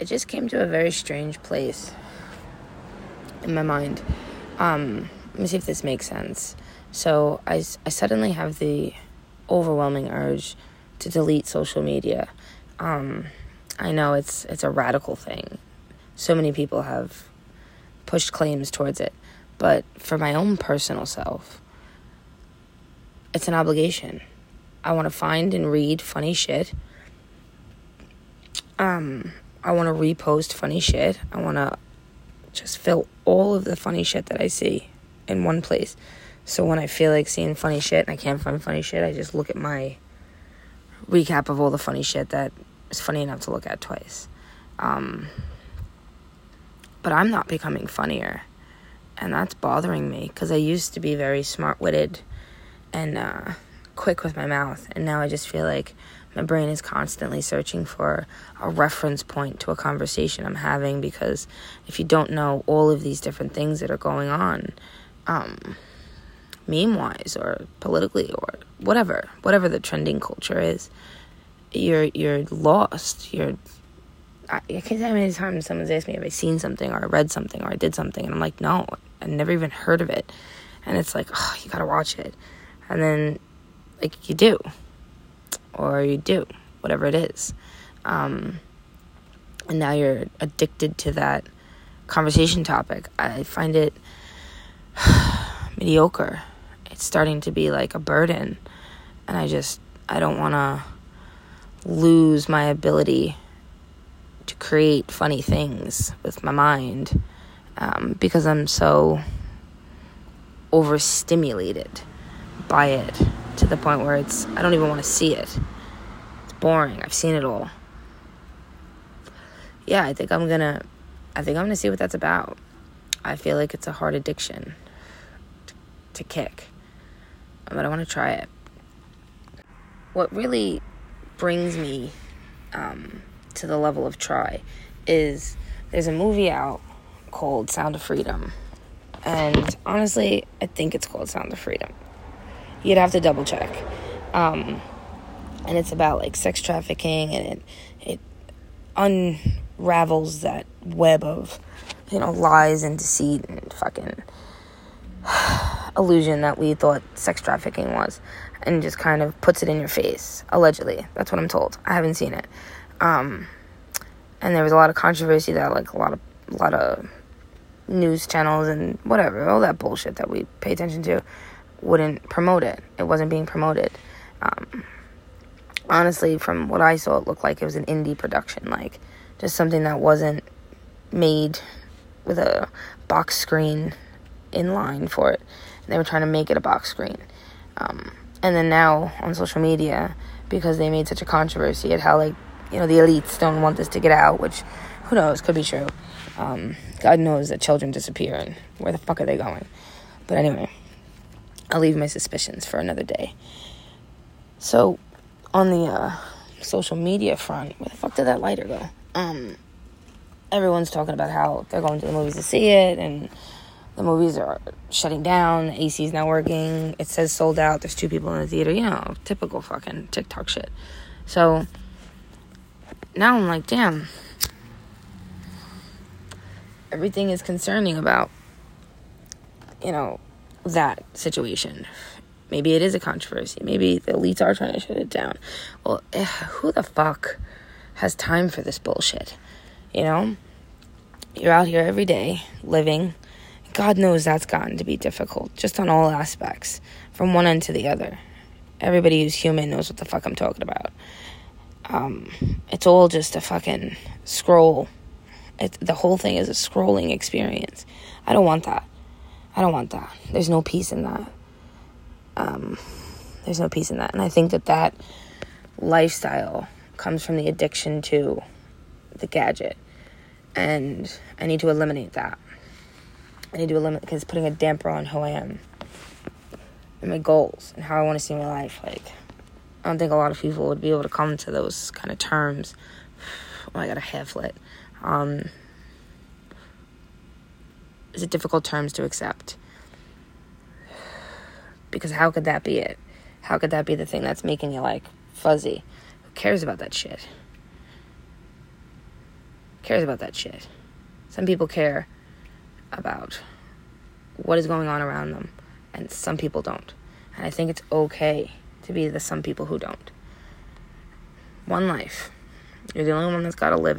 it just came to a very strange place in my mind. Um, let me see if this makes sense. So I, I suddenly have the overwhelming urge to delete social media. Um, I know it's it's a radical thing. So many people have pushed claims towards it, but for my own personal self, it's an obligation. I want to find and read funny shit. Um, I want to repost funny shit. I want to just fill all of the funny shit that I see in one place. So when I feel like seeing funny shit and I can't find funny shit, I just look at my recap of all the funny shit that is funny enough to look at twice. Um, but I'm not becoming funnier. And that's bothering me because I used to be very smart witted and uh, quick with my mouth. And now I just feel like my brain is constantly searching for a reference point to a conversation I'm having because if you don't know all of these different things that are going on, um, meme wise or politically or whatever, whatever the trending culture is, you're you're lost. You're I, I can't tell how many times someone's asked me if I seen something or I read something or I did something, and I'm like, no, I never even heard of it, and it's like, oh, you gotta watch it, and then like you do, or you do, whatever it is, um, and now you're addicted to that conversation topic. I find it mediocre. It's starting to be like a burden, and I just I don't want to lose my ability to create funny things with my mind um, because I'm so overstimulated by it to the point where it's I don't even want to see it. It's boring. I've seen it all. Yeah, I think I'm gonna I think I'm gonna see what that's about. I feel like it's a hard addiction to, to kick, but I want to try it. What really brings me um, to the level of try is there's a movie out called Sound of Freedom. And honestly, I think it's called Sound of Freedom. You'd have to double check. Um, and it's about like sex trafficking and it, it unravels that web of, you know, lies and deceit and fucking illusion that we thought sex trafficking was and just kind of puts it in your face allegedly. That's what i'm told. I haven't seen it. Um, and there was a lot of controversy that like a lot of a lot of news channels and whatever all that bullshit that we pay attention to wouldn't promote it it wasn't being promoted um, honestly from what i saw it looked like it was an indie production like just something that wasn't made with a box screen in line for it they were trying to make it a box screen. Um, and then now on social media, because they made such a controversy at how, like, you know, the elites don't want this to get out, which who knows, could be true. Um, God knows that children disappear and where the fuck are they going? But anyway, I'll leave my suspicions for another day. So, on the uh, social media front, where the fuck did that lighter go? Um, everyone's talking about how they're going to the movies to see it and the movies are shutting down, the AC's not working, it says sold out, there's two people in the theater, you know, typical fucking TikTok shit. So now I'm like, damn. Everything is concerning about, you know, that situation. Maybe it is a controversy. Maybe the elites are trying to shut it down. Well, eh, who the fuck has time for this bullshit? You know? You're out here every day living God knows that's gotten to be difficult, just on all aspects, from one end to the other. Everybody who's human knows what the fuck I'm talking about. Um, it's all just a fucking scroll. It, the whole thing is a scrolling experience. I don't want that. I don't want that. There's no peace in that. Um, there's no peace in that. And I think that that lifestyle comes from the addiction to the gadget. And I need to eliminate that. I need to eliminate because putting a damper on who I am and my goals and how I want to see my life. Like, I don't think a lot of people would be able to come to those kind of terms. Oh, I got a half lit. Um, is it difficult terms to accept? Because how could that be it? How could that be the thing that's making you like fuzzy? Who cares about that shit? Who cares about that shit. Some people care about what is going on around them, and some people don't. And I think it's okay to be the some people who don't. One life. You're the only one that's got to live it.